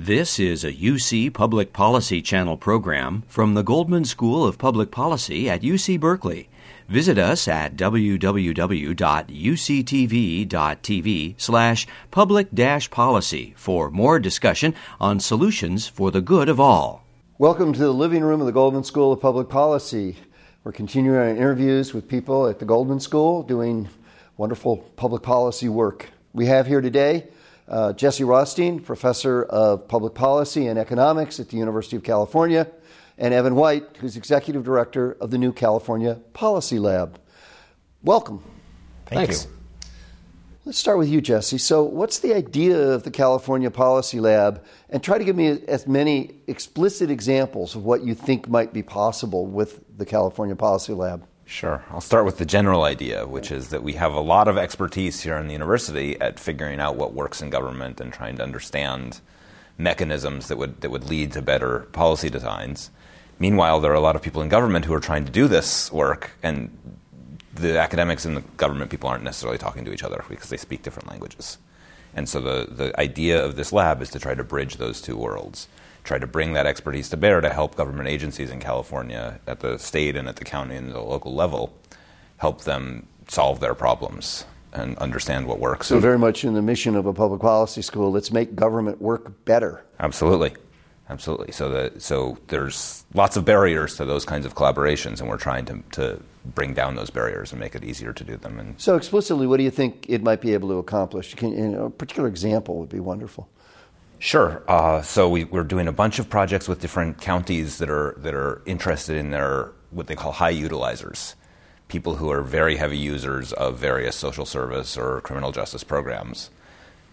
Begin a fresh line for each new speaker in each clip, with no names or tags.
This is a UC Public Policy Channel program from the Goldman School of Public Policy at UC Berkeley. Visit us at www.uctv.tv slash public policy for more discussion on solutions for the good of all.
Welcome to the living room of the Goldman School of Public Policy. We're continuing our interviews with people at the Goldman School doing wonderful public policy work. We have here today uh, Jesse Rothstein, professor of public policy and economics at the University of California, and Evan White, who's executive director of the new California Policy Lab. Welcome.
Thank Thanks.
You. Let's start with you, Jesse. So, what's the idea of the California Policy Lab? And try to give me as many explicit examples of what you think might be possible with the California Policy Lab.
Sure. I'll start with the general idea, which is that we have a lot of expertise here in the university at figuring out what works in government and trying to understand mechanisms that would, that would lead to better policy designs. Meanwhile, there are a lot of people in government who are trying to do this work, and the academics and the government people aren't necessarily talking to each other because they speak different languages. And so the, the idea of this lab is to try to bridge those two worlds try to bring that expertise to bear to help government agencies in California at the state and at the county and the local level help them solve their problems and understand what works.
So, very much in the mission of a public policy school, let's make government work better.
Absolutely. Absolutely. So, that, so there's lots of barriers to those kinds of collaborations, and we're trying to, to bring down those barriers and make it easier to do them. And
so, explicitly, what do you think it might be able to accomplish? Can, a particular example would be wonderful.
Sure. Uh, so we, are doing a bunch of projects with different counties that are that are interested in their what they call high utilizers, people who are very heavy users of various social service or criminal justice programs.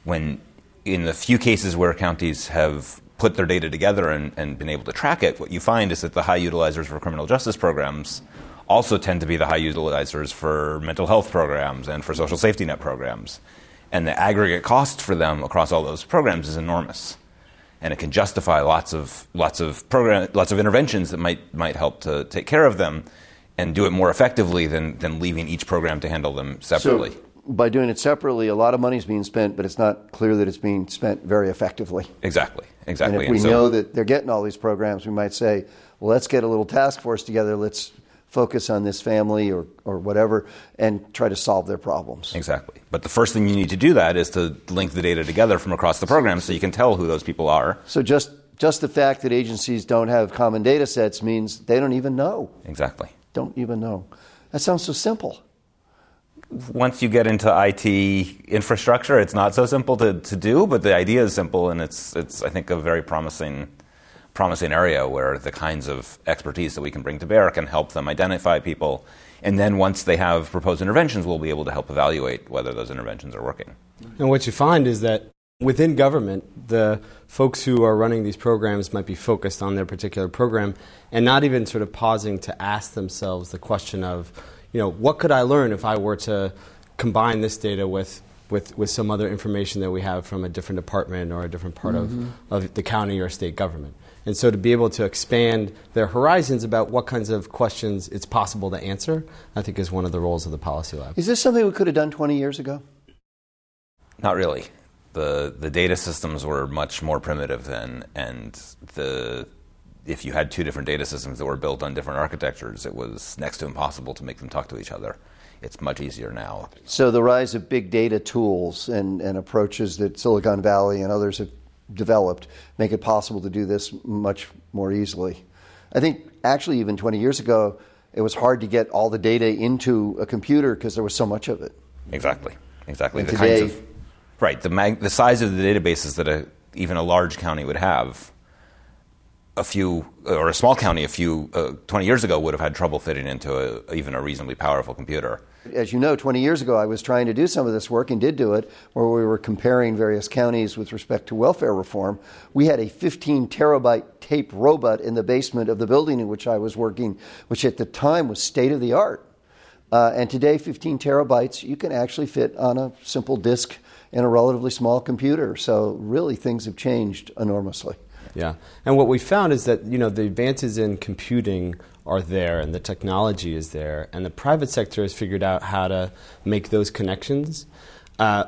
When in the few cases where counties have put their data together and, and been able to track it, what you find is that the high utilizers for criminal justice programs also tend to be the high utilizers for mental health programs and for social safety net programs and the aggregate cost for them across all those programs is enormous. And it can justify lots of lots of program, lots of interventions that might might help to take care of them, and do it more effectively than than leaving each program to handle them separately.
So by doing it separately, a lot of money is being spent, but it's not clear that it's being spent very effectively.
Exactly, exactly.
And if we and so, know that they're getting all these programs, we might say, well, let's get a little task force together. Let's focus on this family or, or whatever and try to solve their problems.
Exactly. But the first thing you need to do that is to link the data together from across the program so you can tell who those people are.
So just just the fact that agencies don't have common data sets means they don't even know.
Exactly.
Don't even know. That sounds so simple.
Once you get into IT infrastructure, it's not so simple to, to do, but the idea is simple and it's it's I think a very promising promising area where the kinds of expertise that we can bring to bear can help them identify people. And then once they have proposed interventions, we'll be able to help evaluate whether those interventions are working.
And what you find is that within government, the folks who are running these programs might be focused on their particular program and not even sort of pausing to ask themselves the question of, you know, what could I learn if I were to combine this data with with, with some other information that we have from a different department or a different part mm-hmm. of, of the county or state government. And so to be able to expand their horizons about what kinds of questions it's possible to answer, I think is one of the roles of the Policy Lab.
Is this something we could have done 20 years ago?
Not really. The, the data systems were much more primitive then, and the, if you had two different data systems that were built on different architectures, it was next to impossible to make them talk to each other. It's much easier now.
So the rise of big data tools and, and approaches that Silicon Valley and others have developed make it possible to do this much more easily. I think actually, even 20 years ago, it was hard to get all the data into a computer because there was so much of it.
Exactly, exactly.
And the today,
kinds of, right, the, mag, the size of the databases that a, even a large county would have a few, or a small county a few, uh, 20 years ago would have had trouble fitting into a, even a reasonably powerful computer.
As you know, 20 years ago, I was trying to do some of this work and did do it, where we were comparing various counties with respect to welfare reform. We had a 15 terabyte tape robot in the basement of the building in which I was working, which at the time was state of the art. Uh, and today, 15 terabytes you can actually fit on a simple disk in a relatively small computer. So, really, things have changed enormously.
Yeah, and what we found is that you know the advances in computing are there, and the technology is there, and the private sector has figured out how to make those connections. Uh,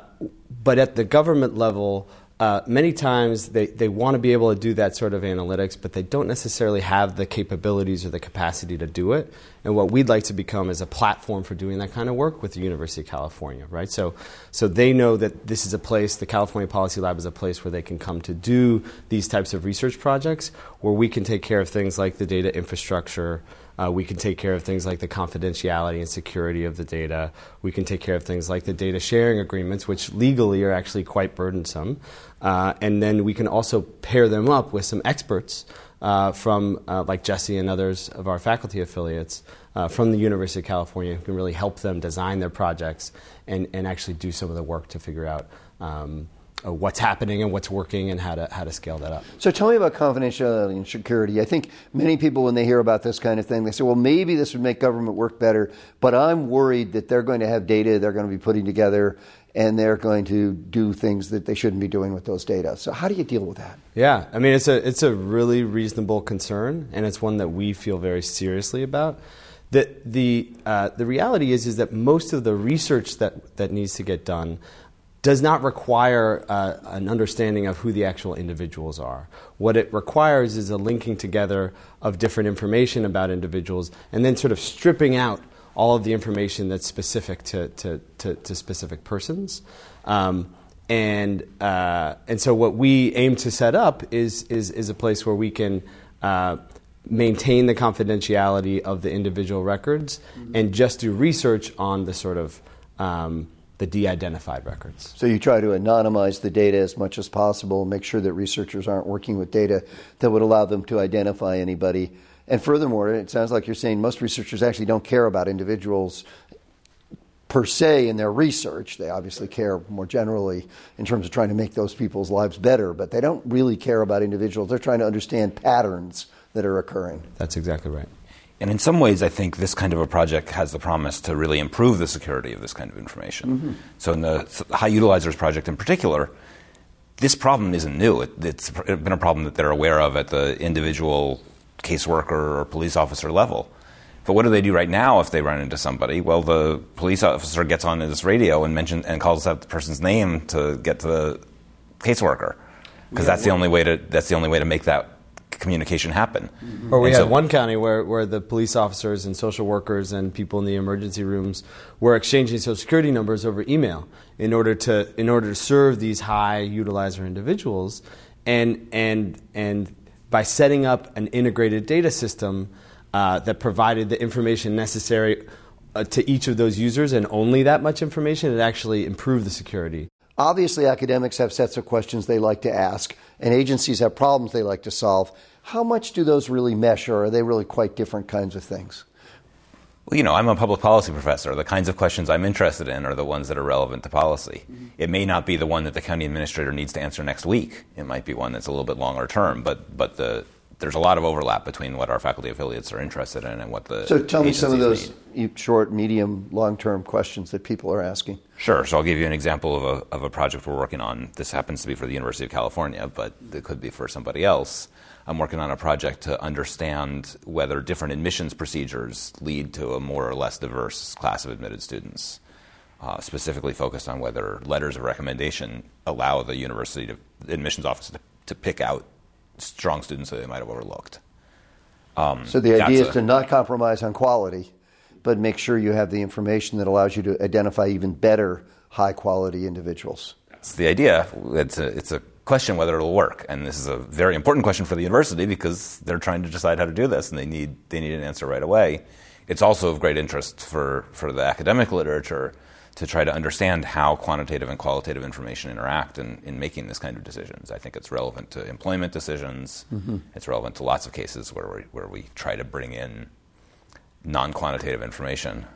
but at the government level, uh, many times they, they want to be able to do that sort of analytics, but they don't necessarily have the capabilities or the capacity to do it. And what we'd like to become is a platform for doing that kind of work with the University of California, right? So, so they know that this is a place, the California Policy Lab is a place where they can come to do these types of research projects where we can take care of things like the data infrastructure, uh, we can take care of things like the confidentiality and security of the data. We can take care of things like the data sharing agreements, which legally are actually quite burdensome. Uh, and then we can also pair them up with some experts uh, from, uh, like Jesse and others of our faculty affiliates uh, from the University of California, who can really help them design their projects and, and actually do some of the work to figure out. Um, uh, what's happening and what's working and how to how to scale that up.
So tell me about confidentiality and security. I think many people when they hear about this kind of thing, they say, "Well, maybe this would make government work better," but I'm worried that they're going to have data they're going to be putting together and they're going to do things that they shouldn't be doing with those data. So how do you deal with that?
Yeah, I mean it's a it's a really reasonable concern and it's one that we feel very seriously about. The the uh, the reality is is that most of the research that that needs to get done does not require uh, an understanding of who the actual individuals are. What it requires is a linking together of different information about individuals and then sort of stripping out all of the information that's specific to, to, to, to specific persons. Um, and, uh, and so, what we aim to set up is, is, is a place where we can uh, maintain the confidentiality of the individual records mm-hmm. and just do research on the sort of um, the de-identified records.
So you try to anonymize the data as much as possible, make sure that researchers aren't working with data that would allow them to identify anybody. And furthermore, it sounds like you're saying most researchers actually don't care about individuals per se in their research. They obviously care more generally in terms of trying to make those people's lives better, but they don't really care about individuals. They're trying to understand patterns that are occurring.
That's exactly right.
And in some ways, I think this kind of a project has the promise to really improve the security of this kind of information. Mm-hmm. So, in the High Utilizers project in particular, this problem isn't new. It, has been a problem that they're aware of at the individual caseworker or police officer level. But what do they do right now if they run into somebody? Well, the police officer gets on his radio and mention and calls out the person's name to get to the caseworker because yeah, that's the only way to that's the only way to make that communication happen.
Mm-hmm. Or we and had so, one county where, where the police officers and social workers and people in the emergency rooms were exchanging social security numbers over email in order to in order to serve these high utilizer individuals and and and by setting up an integrated data system uh, that provided the information necessary uh, to each of those users and only that much information, it actually improved the security.
Obviously, academics have sets of questions they like to ask, and agencies have problems they like to solve. How much do those really mesh, or are they really quite different kinds of things?
Well, you know, I'm a public policy professor. The kinds of questions I'm interested in are the ones that are relevant to policy. Mm-hmm. It may not be the one that the county administrator needs to answer next week. It might be one that's a little bit longer term, but, but the, there's a lot of overlap between what our faculty affiliates are interested in and what the
so tell me some of those
need.
short medium long term questions that people are asking
sure so i'll give you an example of a, of a project we're working on. This happens to be for the university of california but it could be for somebody else. I'm working on a project to understand whether different admissions procedures lead to a more or less diverse class of admitted students uh, specifically focused on whether letters of recommendation allow the university to, admissions office to, to pick out strong students that they might have overlooked.
Um, so the idea is a, to not compromise on quality, but make sure you have the information that allows you to identify even better high quality individuals.
That's the idea. It's a, it's a question whether it'll work, and this is a very important question for the university because they're trying to decide how to do this, and they need they need an answer right away. It's also of great interest for, for the academic literature to try to understand how quantitative and qualitative information interact in, in making this kind of decisions. I think it's relevant to employment decisions. Mm-hmm. It's relevant to lots of cases where we, where we try to bring in non quantitative information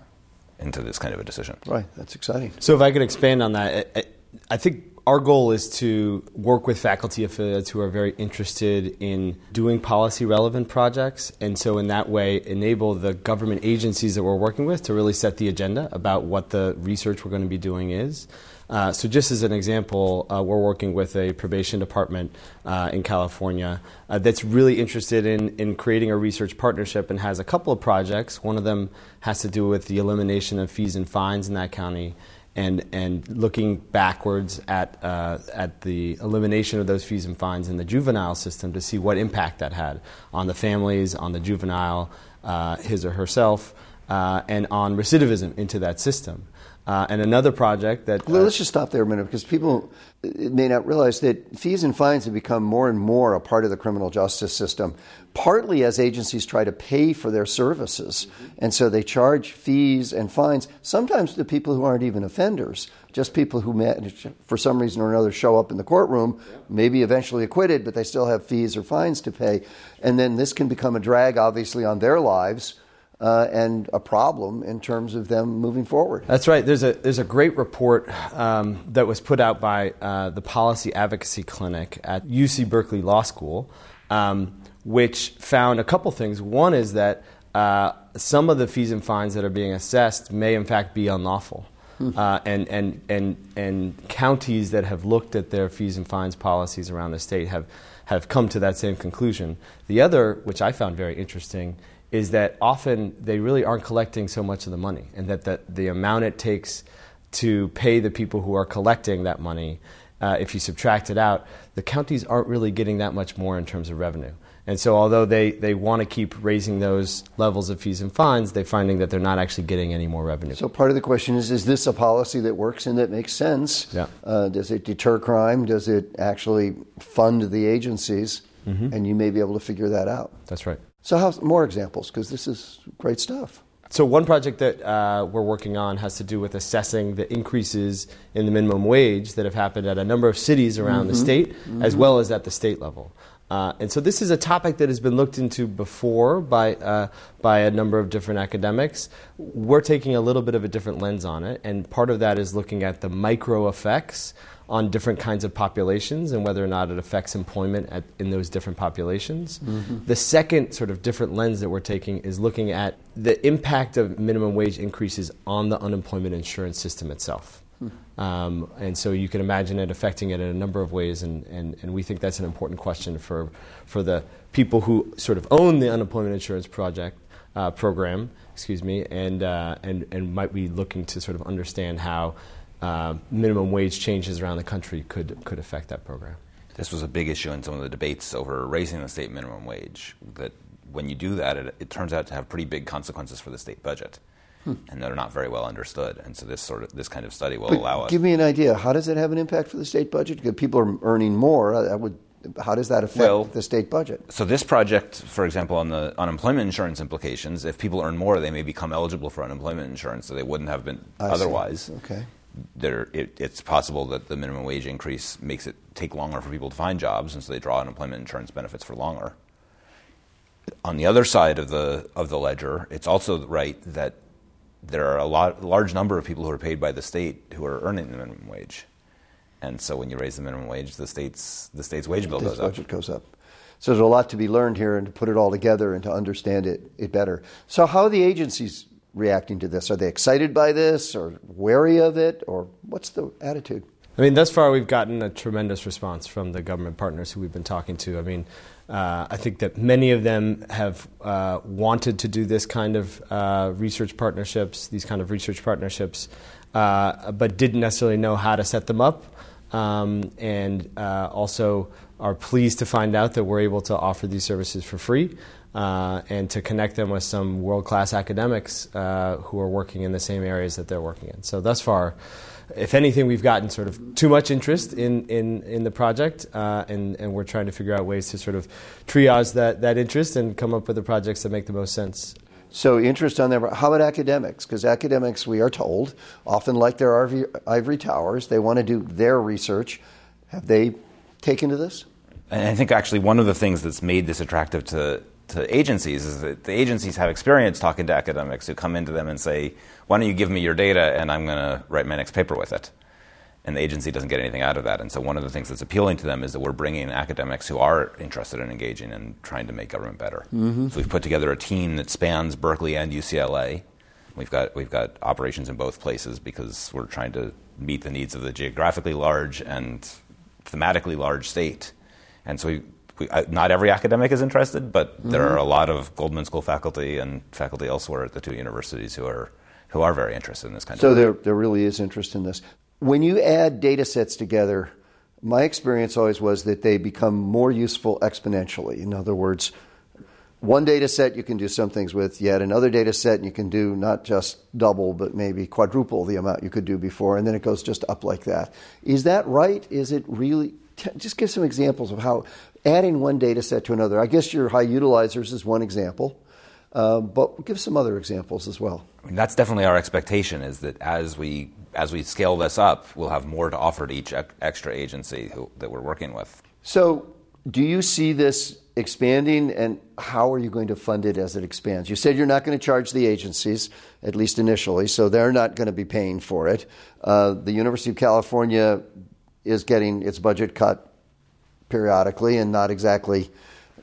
into this kind of a decision.
Right, that's exciting.
So, if I could expand on that, I, I think our goal is to work with faculty affiliates who are very interested in doing policy relevant projects, and so in that way enable the government agencies that we're working with to really set the agenda about what the research we're going to be doing is. Uh, so, just as an example, uh, we're working with a probation department uh, in California uh, that's really interested in, in creating a research partnership and has a couple of projects. One of them has to do with the elimination of fees and fines in that county, and and looking backwards at uh, at the elimination of those fees and fines in the juvenile system to see what impact that had on the families, on the juvenile, uh, his or herself, uh, and on recidivism into that system. Uh, and another project that.
Well, let's just stop there a minute because people may not realize that fees and fines have become more and more a part of the criminal justice system, partly as agencies try to pay for their services. And so they charge fees and fines, sometimes to people who aren't even offenders, just people who, manage, for some reason or another, show up in the courtroom, maybe eventually acquitted, but they still have fees or fines to pay. And then this can become a drag, obviously, on their lives uh, and a problem in terms of them moving forward.
That's right. There's a there's a great report um, that was put out by uh, the Policy Advocacy Clinic at UC Berkeley Law School, um, which found a couple things. One is that uh, some of the fees and fines that are being assessed may in fact be unlawful. Hmm. Uh, and, and, and, and counties that have looked at their fees and fines policies around the state have, have come to that same conclusion. The other, which I found very interesting, is that often they really aren't collecting so much of the money, and that the, the amount it takes to pay the people who are collecting that money, uh, if you subtract it out, the counties aren't really getting that much more in terms of revenue. And so, although they, they want to keep raising those levels of fees and fines, they're finding that they're not actually getting any more revenue.
So, part of the question is is this a policy that works and that makes sense?
Yeah.
Uh, does it deter crime? Does it actually fund the agencies? Mm-hmm. And you may be able to figure that out.
That's right.
So, how, more examples, because this is great stuff.
So, one project that uh, we're working on has to do with assessing the increases in the minimum wage that have happened at a number of cities around mm-hmm. the state, mm-hmm. as well as at the state level. Uh, and so, this is a topic that has been looked into before by, uh, by a number of different academics. We're taking a little bit of a different lens on it, and part of that is looking at the micro effects on different kinds of populations and whether or not it affects employment at, in those different populations. Mm-hmm. The second sort of different lens that we're taking is looking at the impact of minimum wage increases on the unemployment insurance system itself. Hmm. Um, and so you can imagine it affecting it in a number of ways, and, and, and we think that's an important question for, for the people who sort of own the unemployment insurance project uh, program, excuse me, and, uh, and, and might be looking to sort of understand how uh, minimum wage changes around the country could, could affect that program.
This was a big issue in some of the debates over raising the state minimum wage. That when you do that, it, it turns out to have pretty big consequences for the state budget. Hmm. And they're not very well understood, and so this sort of this kind of study will
but
allow us.
Give me an idea. How does it have an impact for the state budget? Because people are earning more. That would how does that affect
well,
the state budget?
So this project, for example, on the unemployment insurance implications, if people earn more, they may become eligible for unemployment insurance, so they wouldn't have been
I
otherwise.
See. Okay
there, it, it's possible that the minimum wage increase makes it take longer for people to find jobs, and so they draw unemployment insurance benefits for longer. On the other side of the of the ledger, it's also right that there are a lot, large number of people who are paid by the state who are earning the minimum wage, and so when you raise the minimum wage, the state's the state's wage bill
goes
up.
budget goes up. So there's a lot to be learned here, and to put it all together and to understand it, it better. So how are the agencies reacting to this? Are they excited by this or wary of it, or what's the attitude?
I mean, thus far we've gotten a tremendous response from the government partners who we've been talking to. I mean, uh, I think that many of them have uh, wanted to do this kind of uh, research partnerships, these kind of research partnerships, uh, but didn't necessarily know how to set them up. Um, and uh, also are pleased to find out that we're able to offer these services for free uh, and to connect them with some world class academics uh, who are working in the same areas that they're working in. So, thus far, if anything, we've gotten sort of too much interest in, in, in the project, uh, and, and we're trying to figure out ways to sort of triage that, that interest and come up with the projects that make the most sense.
So, interest on them. How about academics? Because academics, we are told, often like their ivory towers, they want to do their research. Have they taken to this?
And I think actually one of the things that's made this attractive to to agencies is that the agencies have experience talking to academics who come into them and say, "Why don't you give me your data and I'm going to write my next paper with it." And the agency doesn't get anything out of that. And so one of the things that's appealing to them is that we're bringing academics who are interested in engaging and trying to make government better. Mm-hmm. So we've put together a team that spans Berkeley and UCLA. We've got we've got operations in both places because we're trying to meet the needs of the geographically large and thematically large state. And so we we, not every academic is interested, but mm-hmm. there are a lot of Goldman School faculty and faculty elsewhere at the two universities who are who are very interested in this kind
so
of.
So there, there really is interest in this. When you add data sets together, my experience always was that they become more useful exponentially. In other words, one data set you can do some things with, yet another data set you can do not just double, but maybe quadruple the amount you could do before, and then it goes just up like that. Is that right? Is it really? Just give some examples of how adding one data set to another. I guess your high utilizers is one example, uh, but give some other examples as well.
I mean, that's definitely our expectation is that as we as we scale this up, we'll have more to offer to each extra agency who, that we're working with.
So, do you see this expanding, and how are you going to fund it as it expands? You said you're not going to charge the agencies, at least initially, so they're not going to be paying for it. Uh, the University of California is getting its budget cut periodically and not exactly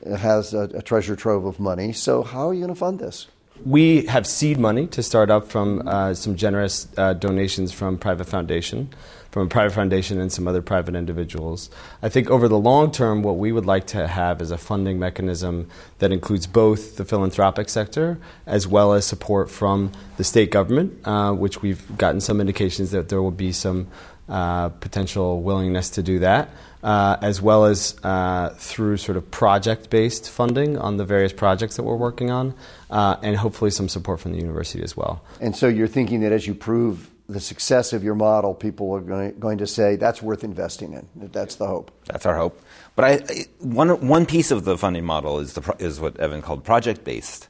has a, a treasure trove of money. So, how are you going to fund this?
We have seed money to start up from uh, some generous uh, donations from private foundation, from a private foundation and some other private individuals. I think over the long term, what we would like to have is a funding mechanism that includes both the philanthropic sector as well as support from the state government, uh, which we've gotten some indications that there will be some uh, potential willingness to do that uh, as well as uh, through sort of project based funding on the various projects that we're working on, uh, and hopefully some support from the university as well.
And so you're thinking that as you prove the success of your model, people are going to, going to say that's worth investing in. That's the hope.
That's our hope. But I, one, one piece of the funding model is, the, is what Evan called project based.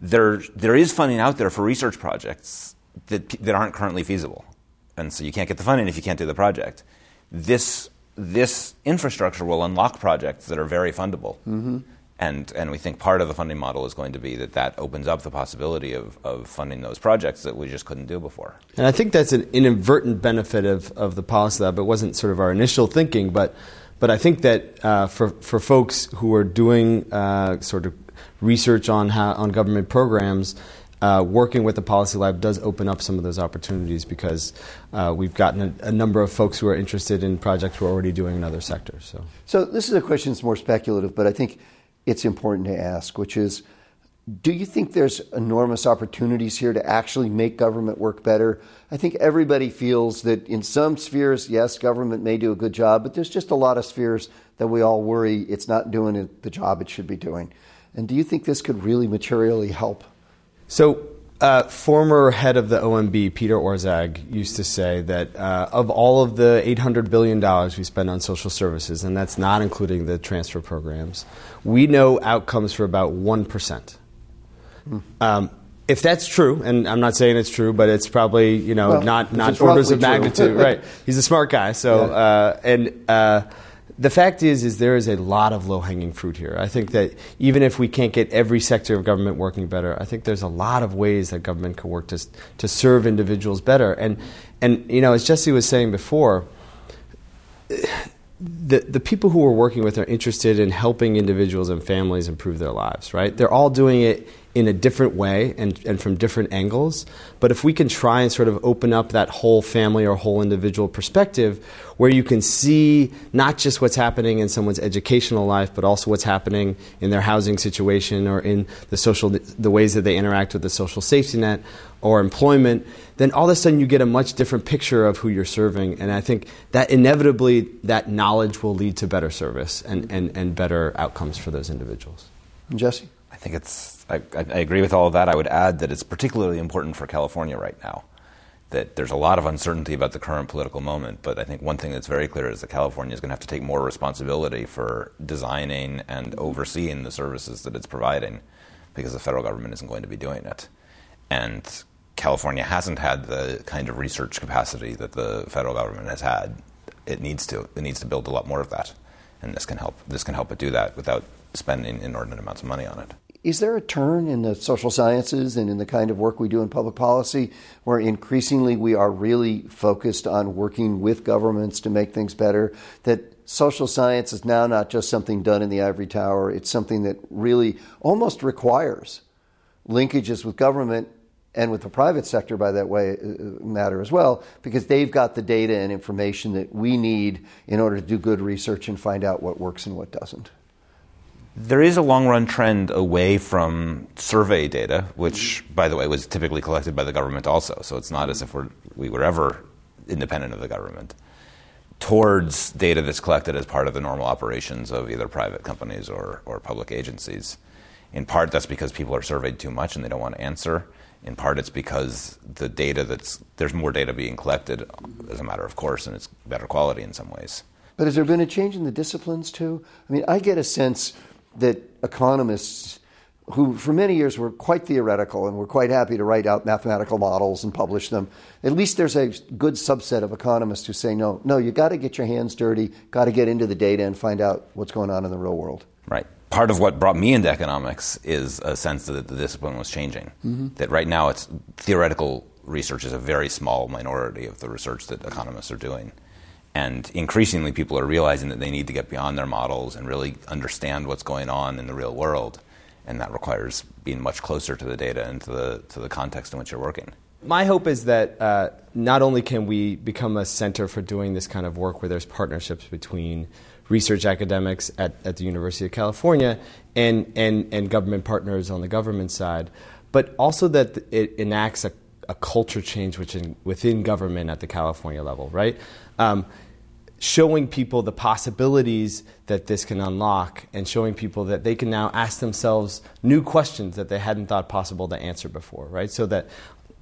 There, there is funding out there for research projects that, that aren't currently feasible. And so you can't get the funding if you can't do the project. This this infrastructure will unlock projects that are very fundable. Mm-hmm. And, and we think part of the funding model is going to be that that opens up the possibility of, of funding those projects that we just couldn't do before.
And I think that's an inadvertent benefit of, of the Policy Lab. It wasn't sort of our initial thinking, but, but I think that uh, for, for folks who are doing uh, sort of research on, how, on government programs, uh, working with the Policy Lab does open up some of those opportunities because uh, we've gotten a, a, number of folks who are interested in projects we're already doing in other sectors. So.
so this is a question that's more speculative, but I think it's important to ask, which is, do you think there's enormous opportunities here to actually make government work better? I think everybody feels that in some spheres, yes, government may do a good job, but there's just a lot of spheres that we all worry it's not doing the job it should be doing. And do you think this could really materially help?
So, uh, former head of the OMB, Peter Orszag, used to say that uh, of all of the $800 billion we spend on social services, and that's not including the transfer programs, we know outcomes for about 1%. Hmm. Um, if that's true, and I'm not saying it's true, but it's probably you know well, not not orders of magnitude, right? He's a smart guy, so yeah. uh, and uh, the fact is is there is a lot of low-hanging fruit here. I think that even if we can't get every sector of government working better i think there's a lot of ways that government can work to, to serve individuals better. And and you know as jesse was saying before the, the people who we're working with are interested in helping individuals and families improve their lives right? They're all doing it in a different way and, and from different angles. But if we can try and sort of open up that whole family or whole individual perspective where you can see not just what's happening in someone's educational life, but also what's happening in their housing situation or in the social the ways that they interact with the social safety net or employment, then all of a sudden you get a much different picture of who you're serving. And I think that inevitably that knowledge will lead to better service and, and, and better outcomes for those individuals.
Jesse?
I think it's I, I, agree with all of that. I would add that it's particularly important for California right now. That there's a lot of uncertainty about the current political moment, but I think one thing that's very clear is that California is going to have to take more responsibility for designing and overseeing the services that it's providing because the federal government isn't going to be doing it. And California hasn't had the kind of research capacity that the federal government has had. It needs to. It needs to build a lot more of that, and this can help. This can help it do that without spending inordinate amounts of money on it
is there a turn in the social sciences and in the kind of work we do in public policy where increasingly we are really focused on working with governments to make things better? That social science is now not just something done in the ivory tower, it's something that really almost requires linkages with government and with the private sector by that way uh, matter as well because they've got the data and information that we need in order to do good research and find out what works and what doesn't
There is a long run trend away from survey data, which, by the way, was typically collected by the government also. So it's not as if we're, we were ever independent of the government, towards data that's collected as part of the normal operations of either private companies or, or public agencies. In part, that's because people are surveyed too much and they don't want to answer. In part, it's because the data that's there's more data being collected as a matter of course, and it's better quality in some ways.
But has there been a change in the disciplines too? I mean, I get a sense that economists who for many years were quite theoretical and were quite happy to write out mathematical models and publish them. At least there's a good subset of economists who say, no, no, you got to get your hands dirty, got to get into the data and find out what's going on in the real world.
Right. Part of what brought me into economics is a sense that the discipline was changing. Mm-hmm. That right now, it's theoretical research is a very small minority of the research that economists are doing. And increasingly, people are realizing that they need to get beyond their models and really understand what's going on in the real world. And that requires being much closer to the data and to the, to the context in which you're working.
My hope is that uh, not only can we become a center for doing this kind of work where there's partnerships between research academics at, at the University of California and, and, and government partners on the government side, but also that it enacts a, a culture change within, within government at the California level, right? Um, showing people the possibilities that this can unlock and showing people that they can now ask themselves new questions that they hadn't thought possible to answer before, right? So that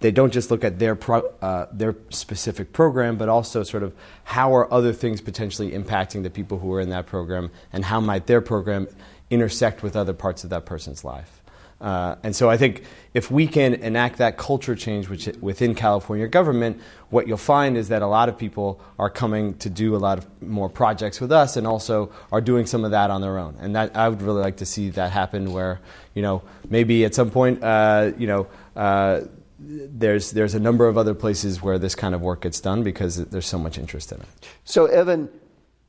they don't just look at their pro, uh, their specific program, but also sort of how are other things potentially impacting the people who are in that program, and how might their program intersect with other parts of that person's life. Uh, and so I think if we can enact that culture change which, within California government, what you'll find is that a lot of people are coming to do a lot of more projects with us and also are doing some of that on their own. And that, I would really like to see that happen where, you know, maybe at some point, uh, you know, uh, there's, there's a number of other places where this kind of work gets done because there's so much interest in it.
So, Evan,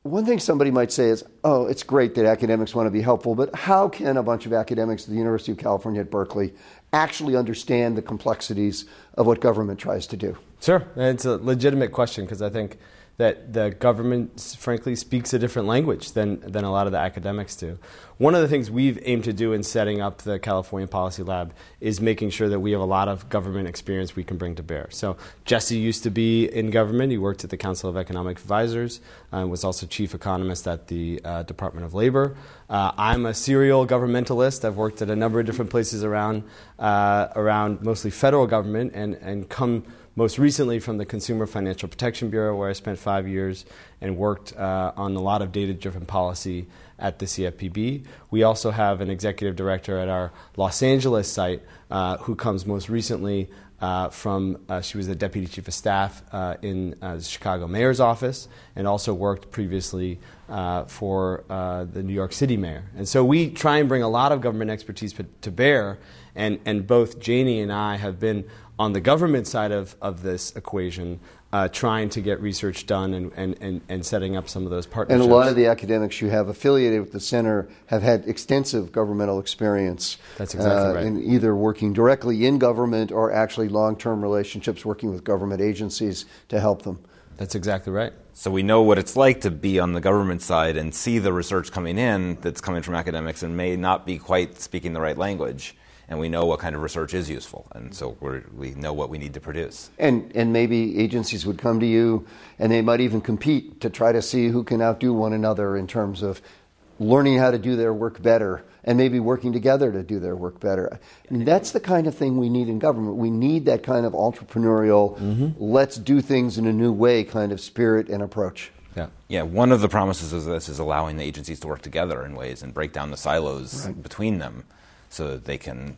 one thing somebody might say is, oh, it's great that academics want to be helpful, but how can a bunch of academics at the University of California at Berkeley actually understand the complexities of what government tries to do?
Sure. It's a legitimate question because I think that the government, frankly, speaks a different language than, than a lot of the academics do. One of the things we've aimed to do in setting up the California Policy Lab is making sure that we have a lot of government experience we can bring to bear. So, Jesse used to be in government. He worked at the Council of Economic Advisors, and uh, was also chief economist at the uh, Department of Labor. Uh, I'm a serial governmentalist. I've worked at a number of different places around, uh, around mostly federal government, and, and come most recently from the Consumer Financial Protection Bureau, where I spent five years and worked uh, on a lot of data driven policy at the CFPB. We also have an executive director at our Los Angeles site uh, who comes most recently uh, from, uh, she was the deputy chief of staff uh, in uh, the Chicago mayor's office and also worked previously for the New York City mayor. And so we try and bring a lot of government expertise to bear, and, and both Janey and I have been on the government side of, of this equation, uh, trying to get research done and, and, and, and, setting up some of those partnerships.
And a lot of the academics you have affiliated with the center have had extensive governmental experience.
That's exactly uh, right.
In either working directly in government or actually long term relationships working with government agencies to help them.
That's exactly right.
So we know what it's like to be on the government side and see the research coming in that's coming from academics and may not be quite speaking the right language and we know what kind of research is useful, and so we know what we need to produce.
And and maybe agencies would come to you, and they might even compete to try to see who can outdo one another in terms of learning how to do their work better, and maybe working together to do their work better. I mean, that's the kind of thing we need in government. We need that kind of entrepreneurial, mm-hmm. let's do things in a new way kind of spirit and approach.
Yeah. Yeah. One of the promises of this is allowing the agencies to work together in ways and break down the silos right. between them so that they can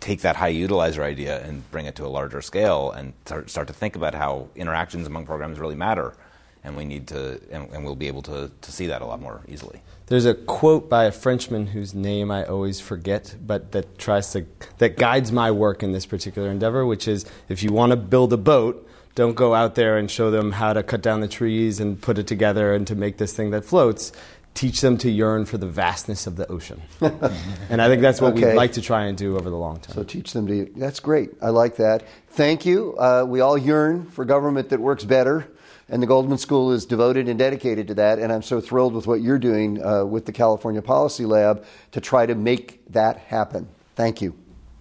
take that high utilizer idea and bring it to a larger scale and start to think about how interactions among programs really matter. And we need to, and, and, we'll be able to, to see that a lot more easily.
There's a quote by a Frenchman whose name I always forget, but that tries to, that guides my work in this particular endeavor, which is if you want to build a boat, don't go out there and show them how to cut down the trees and put it together and to make this thing that floats teach them to yearn for the vastness of the ocean. and I think that's what
Okay.
we'd like to try and do over the long term.
So teach them to. That's great. I like that. Thank you. Uh, we all yearn for government that works better, and the Goldman School is devoted and dedicated to that. And I'm so thrilled with what you're doing uh, with the California Policy Lab to try to make that happen. Thank you.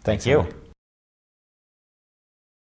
Thank you.